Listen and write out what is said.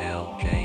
LJ.